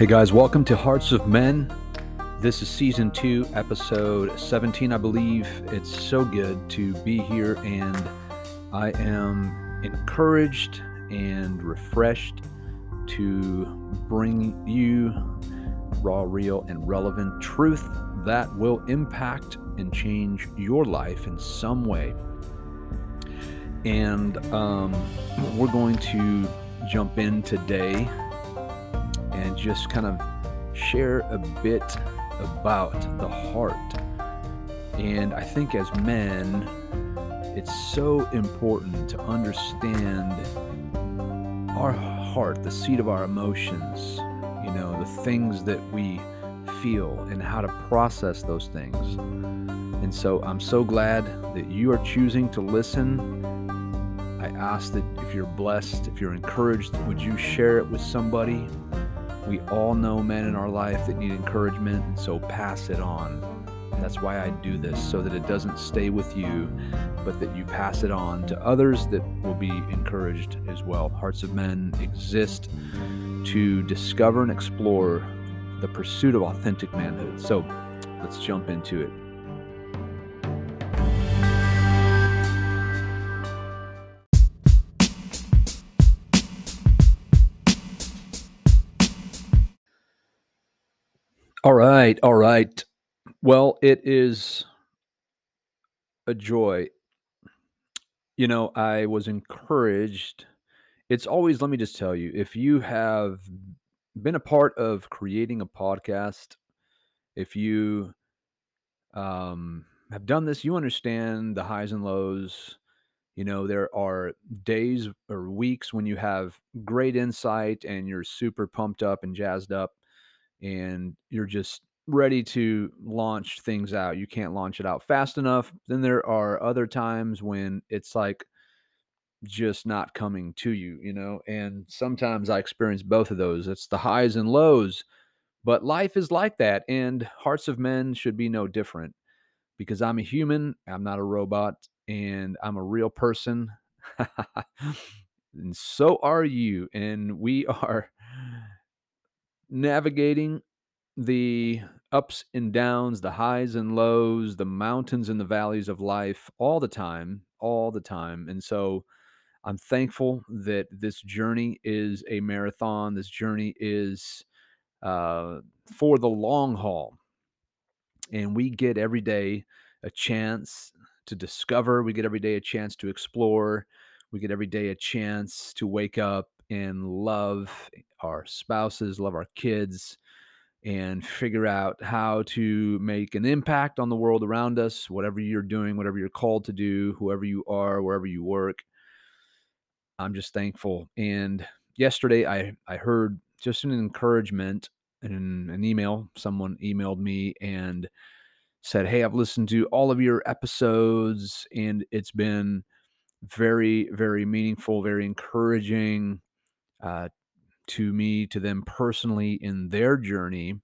Hey guys, welcome to Hearts of Men. This is season two, episode 17, I believe. It's so good to be here, and I am encouraged and refreshed to bring you raw, real, and relevant truth that will impact and change your life in some way. And um, we're going to jump in today and just kind of share a bit about the heart. And I think as men, it's so important to understand our heart, the seat of our emotions, you know, the things that we feel and how to process those things. And so I'm so glad that you are choosing to listen. I ask that if you're blessed, if you're encouraged, would you share it with somebody? We all know men in our life that need encouragement, and so pass it on. That's why I do this, so that it doesn't stay with you, but that you pass it on to others that will be encouraged as well. Hearts of Men exist to discover and explore the pursuit of authentic manhood. So let's jump into it. All right, all right. Well, it is a joy. You know, I was encouraged. It's always, let me just tell you, if you have been a part of creating a podcast, if you um, have done this, you understand the highs and lows. You know, there are days or weeks when you have great insight and you're super pumped up and jazzed up and you're just ready to launch things out. You can't launch it out fast enough. Then there are other times when it's like just not coming to you, you know? And sometimes I experience both of those. It's the highs and lows, but life is like that. And Hearts of Men should be no different because I'm a human, I'm not a robot, and I'm a real person. and so are you. And we are navigating the ups and downs, the highs and lows, the mountains and the valleys of life all the time, all the time. And so I'm thankful that this journey is a marathon. This journey is uh, for the long haul. And we get every day a chance to discover, we get every day a chance to explore, we get every day a chance to wake up and love our spouses, love our kids, and figure out how to make an impact on the world around us, whatever you're doing, whatever you're called to do, whoever you are, wherever you work. I'm just thankful. And yesterday I, I heard just an encouragement in an email. Someone emailed me and said, Hey, I've listened to all of your episodes and it's been very, very meaningful, very encouraging uh, to me, to them personally in their journey.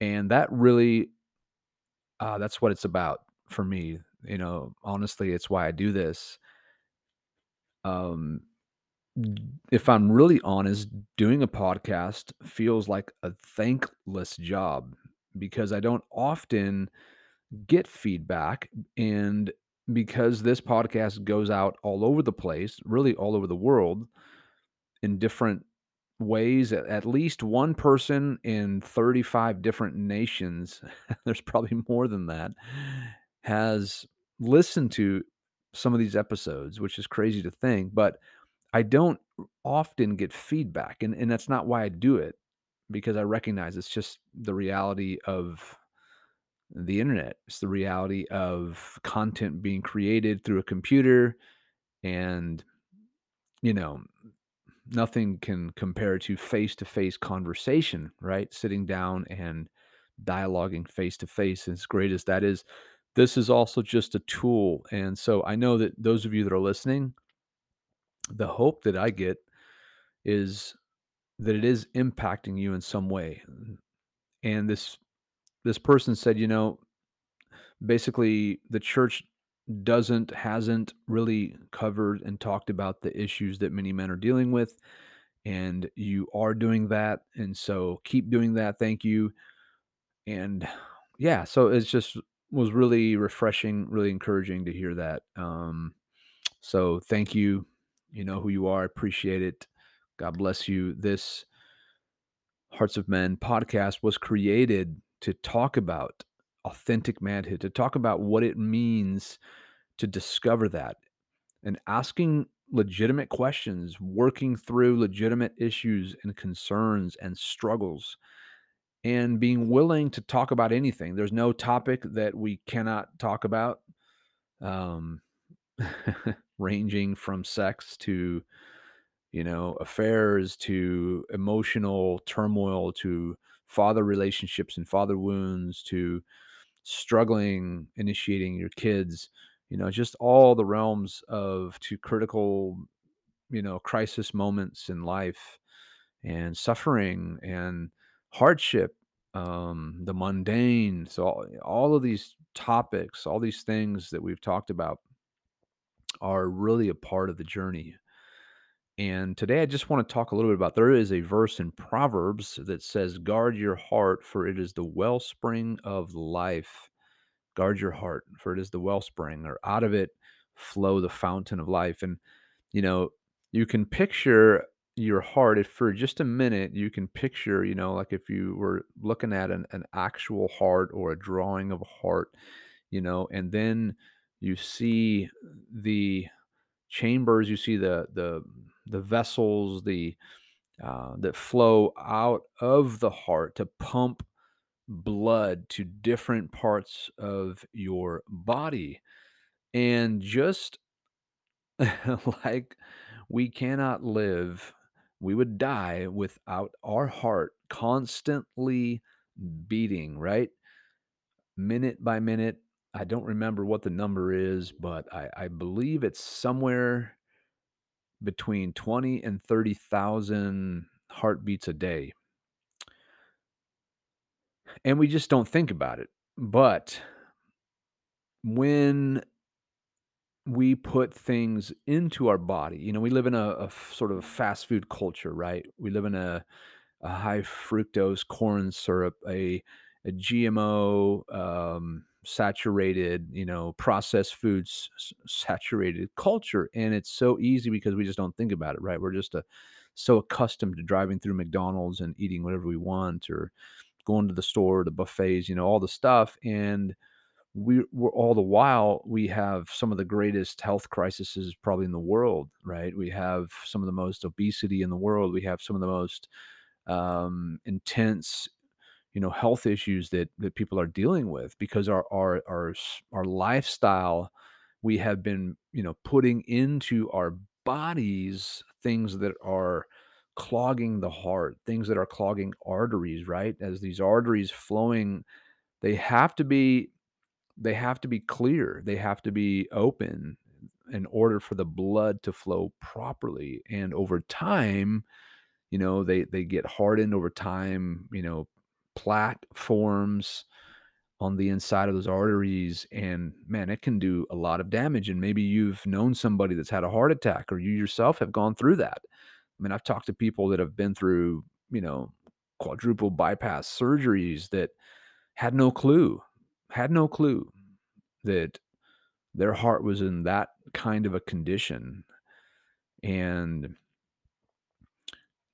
And that really, uh, that's what it's about for me. You know, honestly, it's why I do this. Um, if I'm really honest, doing a podcast feels like a thankless job because I don't often get feedback. And because this podcast goes out all over the place, really all over the world in different ways, at least one person in 35 different nations, there's probably more than that, has listened to some of these episodes, which is crazy to think. But I don't often get feedback, and, and that's not why I do it because I recognize it's just the reality of the internet. It's the reality of content being created through a computer and you know nothing can compare to face to face conversation, right? Sitting down and dialoguing face to face, as great as that is, this is also just a tool. And so I know that those of you that are listening, the hope that I get is that it is impacting you in some way. And this this person said, you know, basically the church doesn't hasn't really covered and talked about the issues that many men are dealing with and you are doing that, and so keep doing that. Thank you. And yeah, so it's just was really refreshing, really encouraging to hear that. Um, so thank you. You know who you are. Appreciate it. God bless you. This Hearts of Men podcast was created to talk about authentic manhood, to talk about what it means to discover that and asking legitimate questions, working through legitimate issues and concerns and struggles, and being willing to talk about anything. There's no topic that we cannot talk about, um, ranging from sex to you know, affairs to emotional turmoil to father relationships and father wounds to struggling initiating your kids, you know, just all the realms of to critical, you know, crisis moments in life and suffering and hardship, um, the mundane. So all, all of these topics, all these things that we've talked about are really a part of the journey and today I just want to talk a little bit about there is a verse in Proverbs that says, Guard your heart, for it is the wellspring of life. Guard your heart, for it is the wellspring, or out of it flow the fountain of life. And, you know, you can picture your heart if for just a minute you can picture you know like if you were looking at an, an actual heart or a drawing of a heart you know and then you see the chambers, you see the the the vessels, the uh, that flow out of the heart to pump blood to different parts of your body. And just like we cannot live, we would die without our heart constantly beating, right? Minute by minute. I don't remember what the number is, but I, I believe it's somewhere between 20 and 30,000 heartbeats a day. And we just don't think about it. But when we put things into our body, you know, we live in a sort of fast food culture, right? We live in a, a high fructose corn syrup, a, a GMO um, saturated, you know, processed foods saturated culture. And it's so easy because we just don't think about it, right? We're just a, so accustomed to driving through McDonald's and eating whatever we want or going to the store, the buffets, you know, all the stuff. And we we're all the while we have some of the greatest health crises probably in the world, right? We have some of the most obesity in the world. We have some of the most um, intense, you know, health issues that that people are dealing with because our our our our lifestyle we have been, you know, putting into our bodies things that are clogging the heart, things that are clogging arteries, right? As these arteries flowing, they have to be they have to be clear, they have to be open in order for the blood to flow properly, and over time, you know, they they get hardened over time, you know, plaque forms on the inside of those arteries, and man, it can do a lot of damage, and maybe you've known somebody that's had a heart attack or you yourself have gone through that. I mean, I've talked to people that have been through, you know, quadruple bypass surgeries that had no clue, had no clue that their heart was in that kind of a condition. And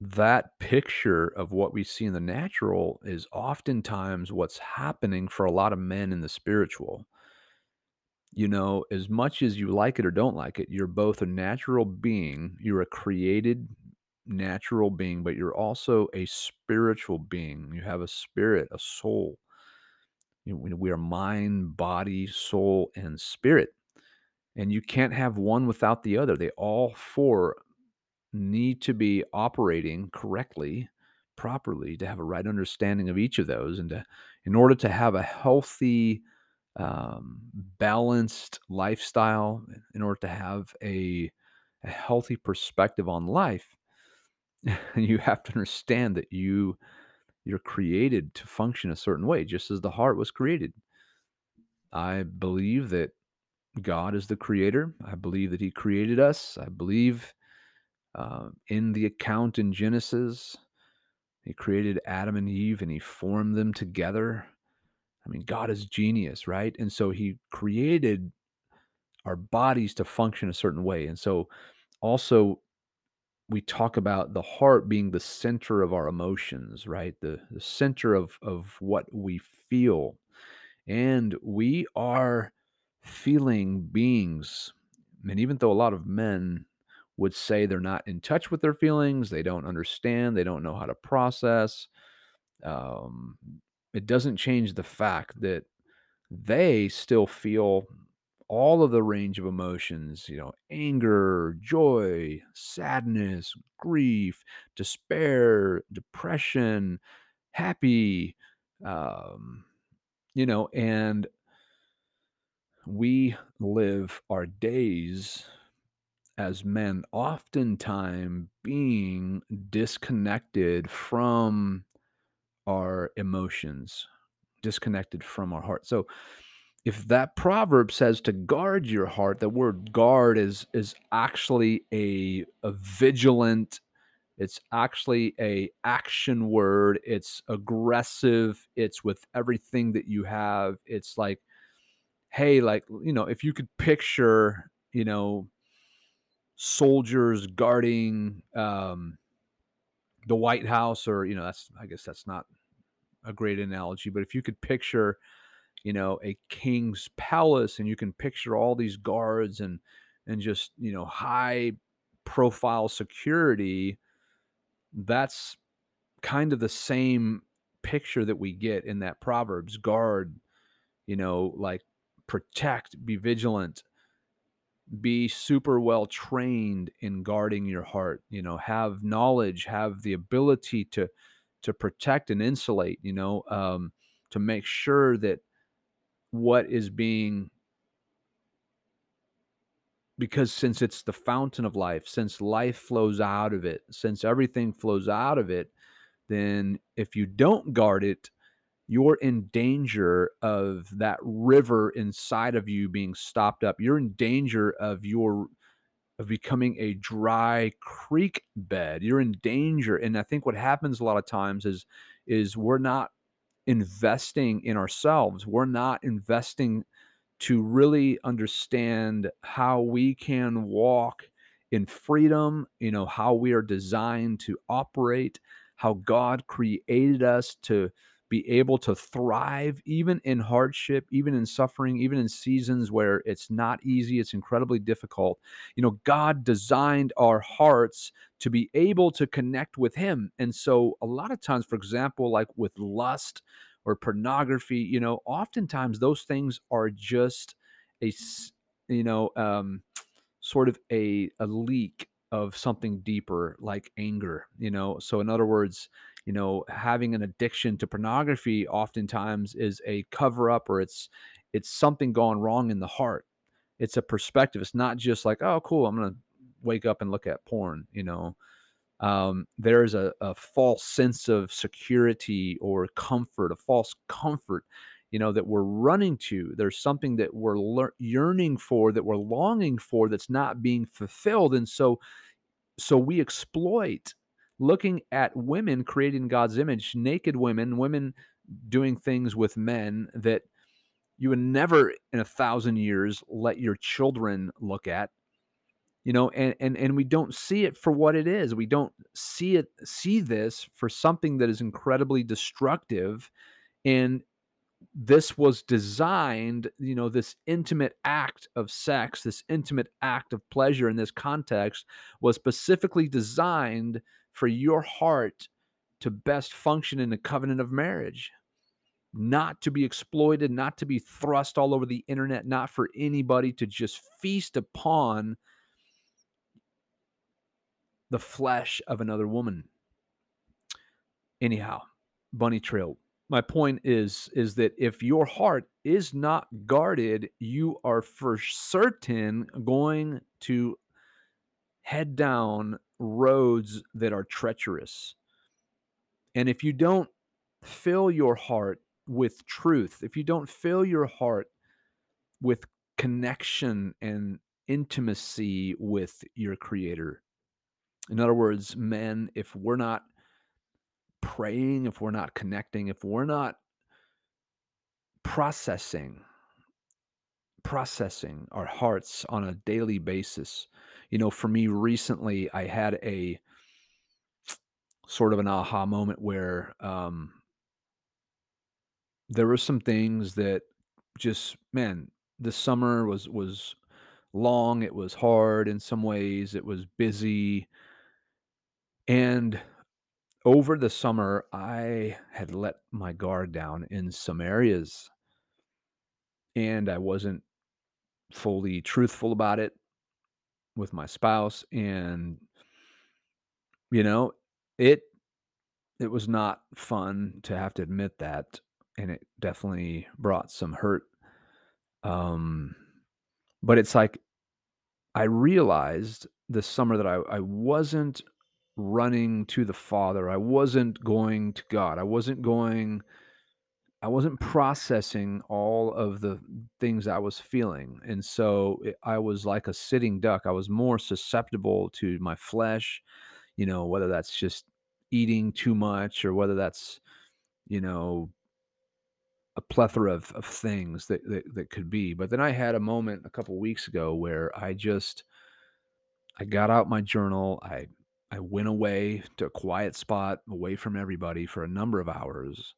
that picture of what we see in the natural is oftentimes what's happening for a lot of men in the spiritual. You know, as much as you like it or don't like it, you're both a natural being, you're a created natural being, but you're also a spiritual being. You have a spirit, a soul. You know, we are mind, body, soul, and spirit. And you can't have one without the other. They all four need to be operating correctly, properly to have a right understanding of each of those and to in order to have a healthy, um, balanced lifestyle, in order to have a a healthy perspective on life, you have to understand that you you're created to function a certain way, just as the heart was created. I believe that God is the creator. I believe that he created us. I believe Uh, in the account in Genesis, he created Adam and Eve and he formed them together. I mean, God is genius, right? And so he created our bodies to function a certain way. And so also we talk about the heart being the center of our emotions, right? The the center of of what we feel. And we are feeling beings. And even though a lot of men would say they're not in touch with their feelings, they don't understand, they don't know how to process, um, it doesn't change the fact that they still feel all of the range of emotions, you know, anger, joy, sadness, grief, despair, depression, happy, um, you know, and we live our days as men oftentimes being disconnected from our emotions, disconnected from our heart. So if that proverb says to guard your heart, the word guard is is actually a a vigilant, it's actually a action word, it's aggressive, it's with everything that you have. It's like, hey, like, you know, if you could picture, you know, soldiers guarding um the White House or, you know, that's I guess that's not a great analogy, but if you could picture you know, a king's palace and you can picture all these guards and and just, you know, high profile security, that's kind of the same picture that we get in that proverbs guard, you know, like protect, be vigilant, be super well trained in guarding your heart, you know, have knowledge, have the ability to to protect and insulate, you know, um to make sure that what is being because since it's the fountain of life, since life flows out of it, since everything flows out of it, then if you don't guard it, you're in danger of that river inside of you being stopped up. You're in danger of your of becoming a dry creek bed. You're in danger. And I think what happens a lot of times is is we're not investing in ourselves. We're not investing to really understand how we can walk in freedom, you know, how we are designed to operate, how God created us to be able to thrive even in hardship, even in suffering, even in seasons where it's not easy, it's incredibly difficult. You know, God designed our hearts to be able to connect with Him. And so, a lot of times, for example, like with lust or pornography, you know, oftentimes those things are just a, you know, um, sort of a, a leak of something deeper like anger, you know. So, in other words, you know, having an addiction to pornography oftentimes is a cover up or it's it's something going wrong in the heart. It's a perspective. It's not just like, oh, cool, I'm gonna wake up and look at porn, you know. Um, there's a, a false sense of security or comfort, a false comfort, you know, that we're running to. There's something that we're yearning for, that we're longing for, that's not being fulfilled, and so so we exploit looking at women created in God's image, naked women, women doing things with men that you would never in a thousand years let your children look at you know and and and we don't see it for what it is. We don't see it see this for something that is incredibly destructive and this was designed, you know, this intimate act of sex, this intimate act of pleasure in this context was specifically designed for your heart to best function in the covenant of marriage, not to be exploited, not to be thrust all over the internet, not for anybody to just feast upon the flesh of another woman. Anyhow, bunny trail my point is is that if your heart is not guarded you are for certain going to head down roads that are treacherous and if you don't fill your heart with truth if you don't fill your heart with connection and intimacy with your creator In other words, men, if we're not praying, if we're not connecting, if we're not processing processing our hearts on a daily basis. You know, for me recently, I had a sort of an aha moment where um, there were some things that just, man, the summer was was long. It was hard in some ways. It was busy, and over the summer, I had let my guard down in some areas, and I wasn't fully truthful about it with my spouse and you know it it was not fun to have to admit that and it definitely brought some hurt um but it's like i realized this summer that i, I wasn't running to the father i wasn't going to god i wasn't going I wasn't processing all of the things I was feeling, and so it I was like a sitting duck. I was more susceptible to my flesh, you know, whether that's just eating too much or whether that's, you know, a plethora of of things that that that could be. But then I had a moment a couple weeks ago where I just I got out my journal. I I went away to a quiet spot away from everybody for a number of hours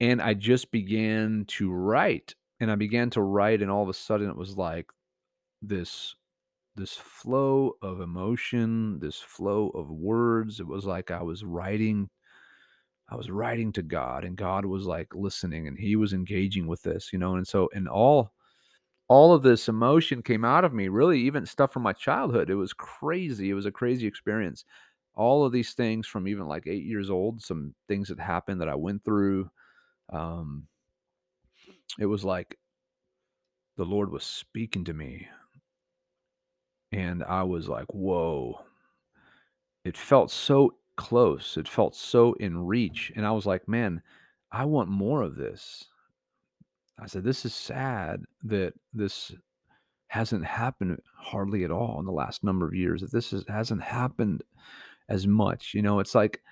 and I just began to write, and I began to write, and all of a sudden it was like this this flow of emotion, this flow of words. It was like I was writing I was writing to God and God was like listening and he was engaging with this, you know. And so and all all of this emotion came out of me, really even stuff from my childhood. It was crazy. It was a crazy experience. All of these things from even like 8 years old, some things that happened that I went through um it was like the Lord was speaking to me, and I was like, "Whoa." It felt so close, it felt so in reach, and I was like, "Man, I want more of this." I said, "This is sad that this hasn't happened hardly at all in the last number of years, that this is hasn't happened as much." You know, it's like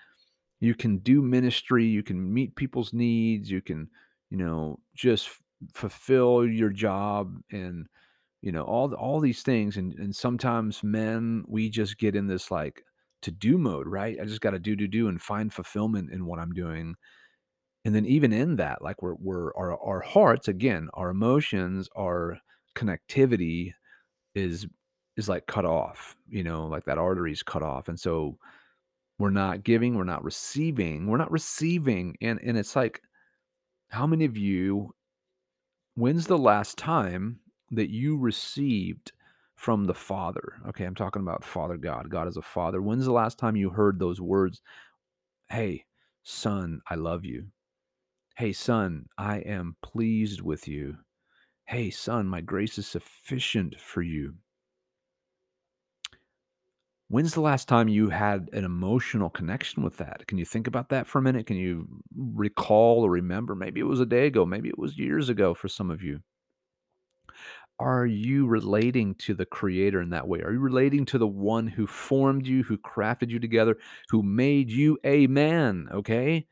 you can do ministry, you can meet people's needs, you can, you know, just f fulfill your job and You know, all all these things and and sometimes men, we just get in this, like, to-do mode, right? I just gotta do, do, do, and find fulfillment in what I'm doing, and then even in that, like, we're we're our our hearts, again, our emotions, our connectivity is is, like, cut off, you know, like, that artery is cut off, and so we're not giving, we're not receiving, we're not receiving, and and it's like, how many of you When's the last time that you received from the Father? Okay, I'm talking about Father God. God is a father. When's the last time you heard those words? Hey, son, I love you. Hey, son, I am pleased with you. Hey, son, my grace is sufficient for you. When's the last time you had an emotional connection with that? Can you think about that for a minute? Can you recall or remember? Maybe it was a day ago, maybe it was years ago for some of you. Are you relating to the creator in that way? Are you relating to the one who formed you, who crafted you together, who made you a man? Okay.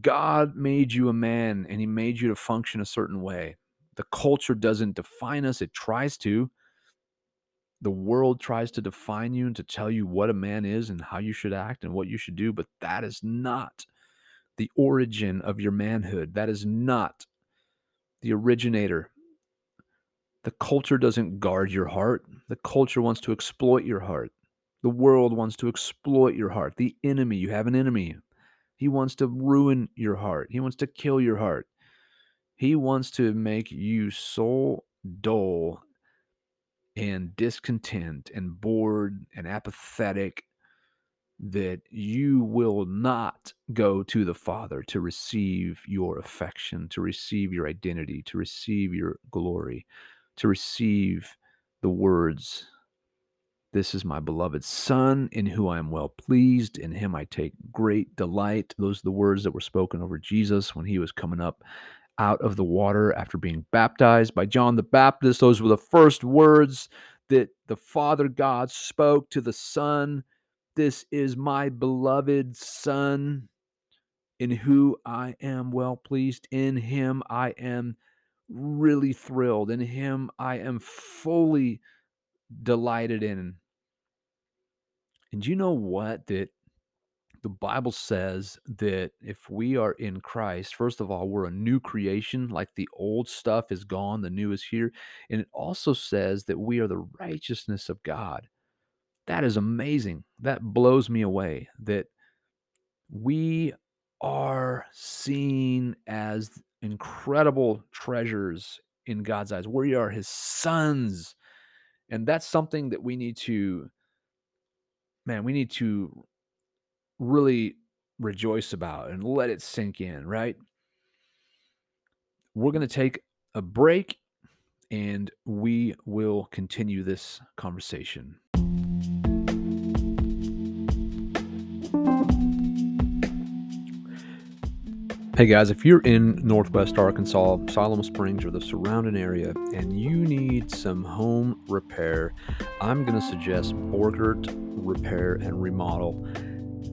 God made you a man and he made you to function a certain way. The culture doesn't define us, it tries to. The world tries to define you and to tell you what a man is and how you should act and what you should do, but that is not the origin of your manhood. That is not the originator The culture doesn't guard your heart. The culture wants to exploit your heart. The world wants to exploit your heart. The enemy, you have an enemy. He wants to ruin your heart. He wants to kill your heart. He wants to make you so dull and discontent and bored and apathetic that you will not go to the Father to receive your affection, to receive your identity, to receive your glory, to receive the words, This is my beloved Son, in whom I am well pleased. In him I take great delight. Those are the words that were spoken over Jesus when he was coming up out of the water after being baptized by John the Baptist. Those were the first words that the Father God spoke to the Son, This is my beloved Son, in who I am well pleased. In him I am really thrilled. In him I am fully delighted in. And you know what? That the Bible says that if we are in Christ, first of all, we're a new creation, like the old stuff is gone, the new is here. And it also says that we are the righteousness of God. That is amazing. That blows me away that we are seen as incredible treasures in God's eyes. We are his sons. And that's something that we need to, man, we need to really rejoice about and let it sink in, right? We're going to take a break and we will continue this conversation. Hey guys, if you're in Northwest Arkansas, Siloam Springs, or the surrounding area, and you need some home repair, I'm going to suggest Borgert Repair and Remodel.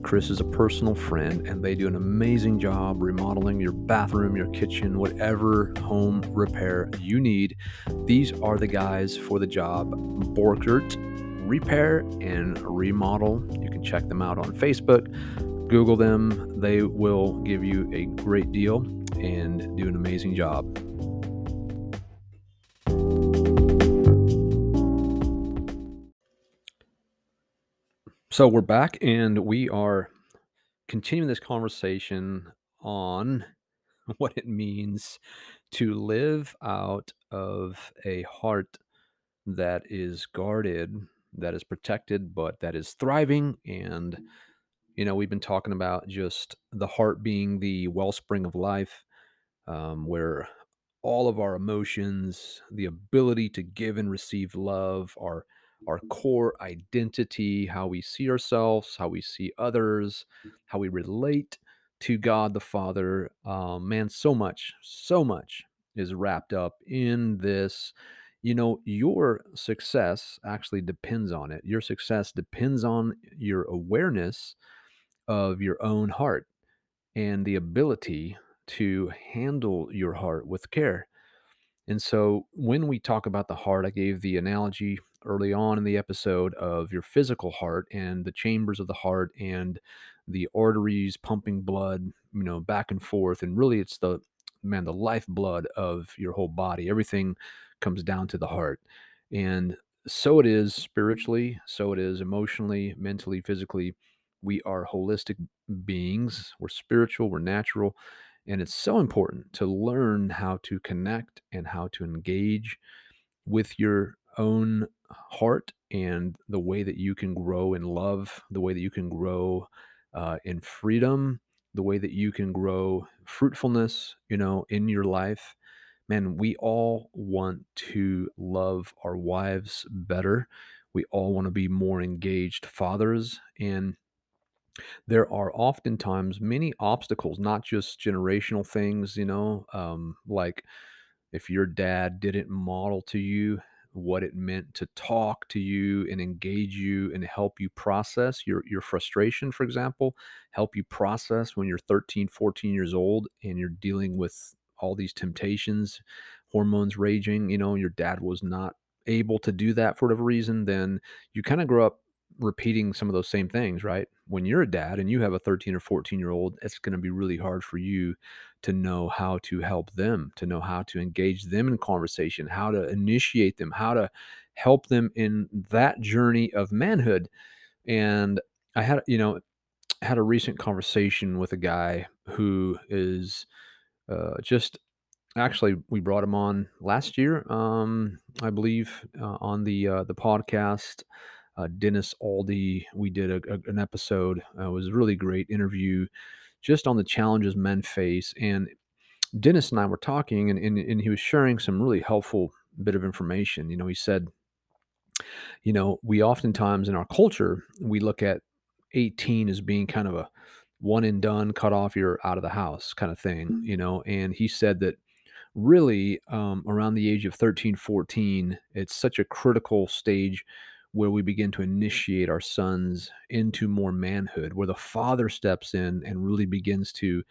Chris is a personal friend, and they do an amazing job remodeling your bathroom, your kitchen, whatever home repair you need. These are the guys for the job. Borgert Repair and Remodel. You can check them out on Facebook. Google them. They will give you a great deal and do an amazing job. So we're back and we are continuing this conversation on what it means to live out of a heart that is guarded, that is protected, but that is thriving. And, you know, we've been talking about just the heart being the wellspring of life, um, where all of our emotions, the ability to give and receive love, our our core identity, how we see ourselves, how we see others, how we relate to God the Father. Um, man, so much, so much is wrapped up in this. You know, your success actually depends on it. Your success depends on your awareness of your own heart and the ability to handle your heart with care. And so when we talk about the heart, I gave the analogy early on in the episode of your physical heart and the chambers of the heart and the arteries pumping blood, you know, back and forth. And really it's the man, the lifeblood of your whole body. Everything comes down to the heart. And so it is spiritually, so it is emotionally, mentally, physically. We are holistic beings. We're spiritual, we're natural. And it's so important to learn how to connect and how to engage with your own heart and the way that you can grow in love, the way that you can grow uh, in freedom, the way that you can grow fruitfulness, you know, in your life. Man, we all want to love our wives better. We all want to be more engaged fathers. And there are oftentimes many obstacles, not just generational things, you know, um, like if your dad didn't model to you what it meant to talk to you and engage you and help you process your your frustration for example help you process when you're 13 14 years old and you're dealing with all these temptations hormones raging you know your dad was not able to do that for whatever reason then you kind of grow up repeating some of those same things, right? When you're a dad and you have a 13 or 14 year old, it's going to be really hard for you to know how to help them, to know how to engage them in conversation, how to initiate them, how to help them in that journey of manhood. And I had, you know, had a recent conversation with a guy who is uh, just actually we brought him on last year um, i believe uh, on the uh, the podcast uh, Dennis Aldi. We did a, a, an episode. Uh, it was a really great interview just on the challenges men face. And Dennis and I were talking, and, and, and he was sharing some really helpful bit of information. You know, he said, you know, we oftentimes in our culture, we look at 18 as being kind of a one and done, cut off, you're out of the house kind of thing, you know. And he said that really, um, around the age of 13, 14, it's such a critical stage where we begin to initiate our sons into more manhood, where the father steps in and really begins to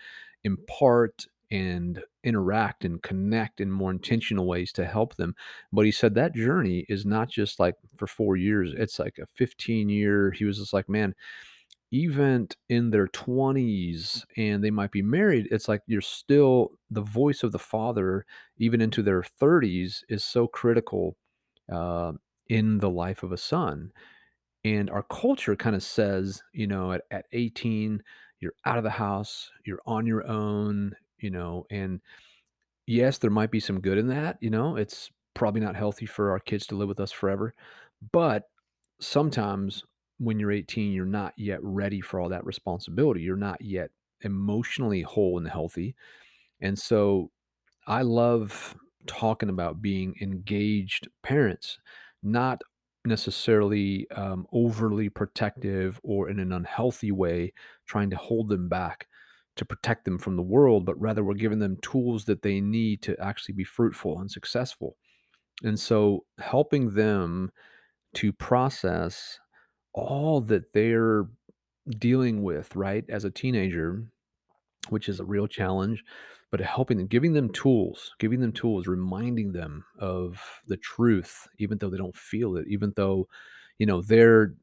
impart and interact and connect in more intentional ways to help them. But he said that journey is not just like for 4 years, it's like a 15 year he was just like, "Man, even in their 20s and they might be married, it's like you're still the voice of the father, even into their 30s, is so critical uh, in the life of a son. And our culture kind of says, you know, at, at 18, you're out of the house, you're on your own, you know, and yes, there might be some good in that. You know, it's probably not healthy for our kids to live with us forever. But sometimes when you're 18, you're not yet ready for all that responsibility. You're not yet emotionally whole and healthy. And so I love talking about being engaged parents, not necessarily um, overly protective or in an unhealthy way, trying to hold them back to protect them from the world, but rather we're giving them tools that they need to actually be fruitful and successful. And so helping them to process all that they're dealing with, right, as a teenager, which is a real challenge, but helping them, giving them tools, giving them tools, reminding them of the truth, even though they don't feel it, even though, you know, their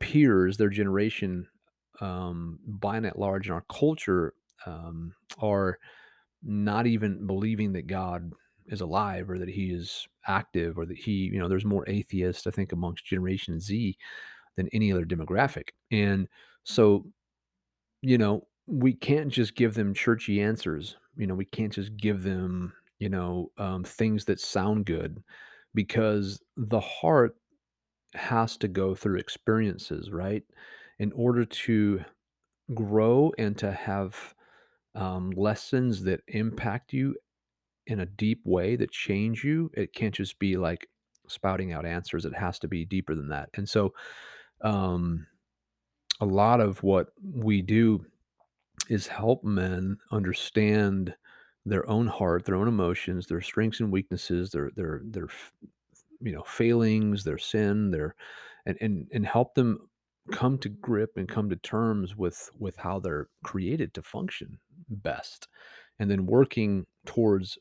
peers, their generation, um, by and at large in our culture, um, are not even believing that God is alive or that he is active or that he, you know, there's more atheists, I think, amongst Generation Z than any other demographic. And so, you know, we can't just give them churchy answers. You know, we can't just give them, you know, um, things that sound good because the heart has to go through experiences, right? In order to grow and to have um, lessons that impact you in a deep way that change you, it can't just be like spouting out answers. It has to be deeper than that. And so, um, a lot of what we do is help men understand their own heart, their own emotions, their strengths and weaknesses, their their their you know failings, their sin, their and and and help them come to grip and come to terms with with how they're created to function best, and then working towards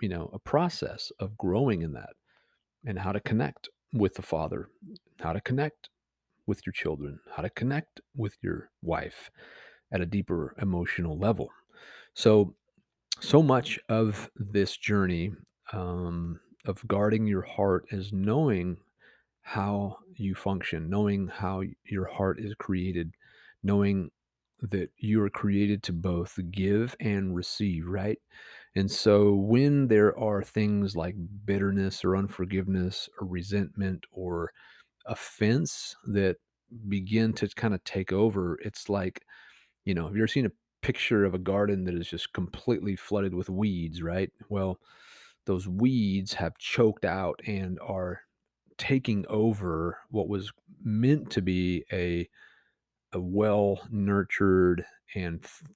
you know a process of growing in that and how to connect with the father, how to connect with your children, how to connect with your wife at a deeper emotional level. So, so much of this journey um, of guarding your heart is knowing how you function, knowing how your heart is created, knowing that you are created to both give and receive, right? And so when there are things like bitterness or unforgiveness or resentment or offense that begin to kind of take over, it's like, you know, have you ever seen a picture of a garden that is just completely flooded with weeds, right? Well, those weeds have choked out and are taking over what was meant to be a a well nurtured and th-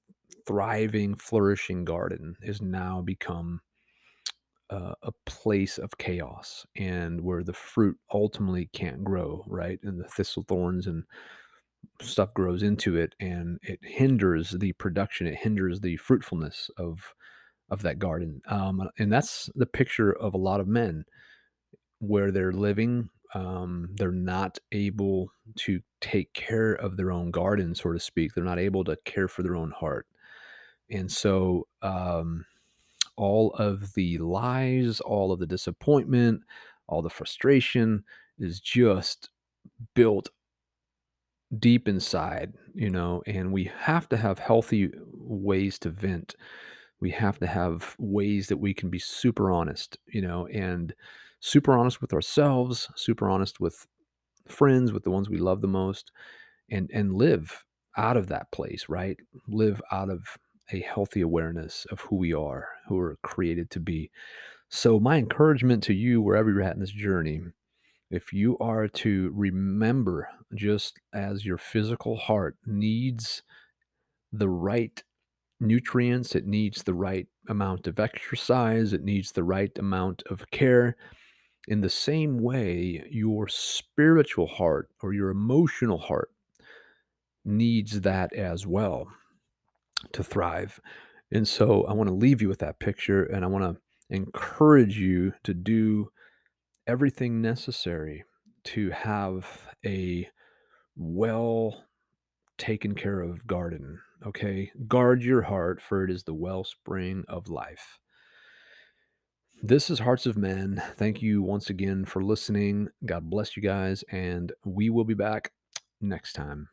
thriving, flourishing garden is now become uh, a place of chaos and where the fruit ultimately can't grow, right? And the thistle thorns and stuff grows into it and it hinders the production, it hinders the fruitfulness of of that garden. Um, and that's the picture of a lot of men where they're living. Um, they're not able to take care of their own garden, so to speak. They're not able to care for their own heart. And so, um, all of the lies, all of the disappointment, all the frustration is just built deep inside, you know, and we have to have healthy ways to vent. We have to have ways that we can be super honest, you know, and super honest with ourselves, super honest with friends, with the ones we love the most, and and live out of that place, right? Live out of a healthy awareness of who we are, who we're created to be. So my encouragement to you, wherever you're at in this journey, if you are to remember, just as your physical heart needs the right nutrients, it needs the right amount of exercise, it needs the right amount of care. In the same way, your spiritual heart or your emotional heart needs that as well to thrive. And so I want to leave you with that picture and I want to encourage you to do everything necessary to have a well taken care of garden. Okay. Guard your heart, for it is the wellspring of life. This is Hearts of Men. Thank you once again for listening. God bless you guys, and we will be back next time.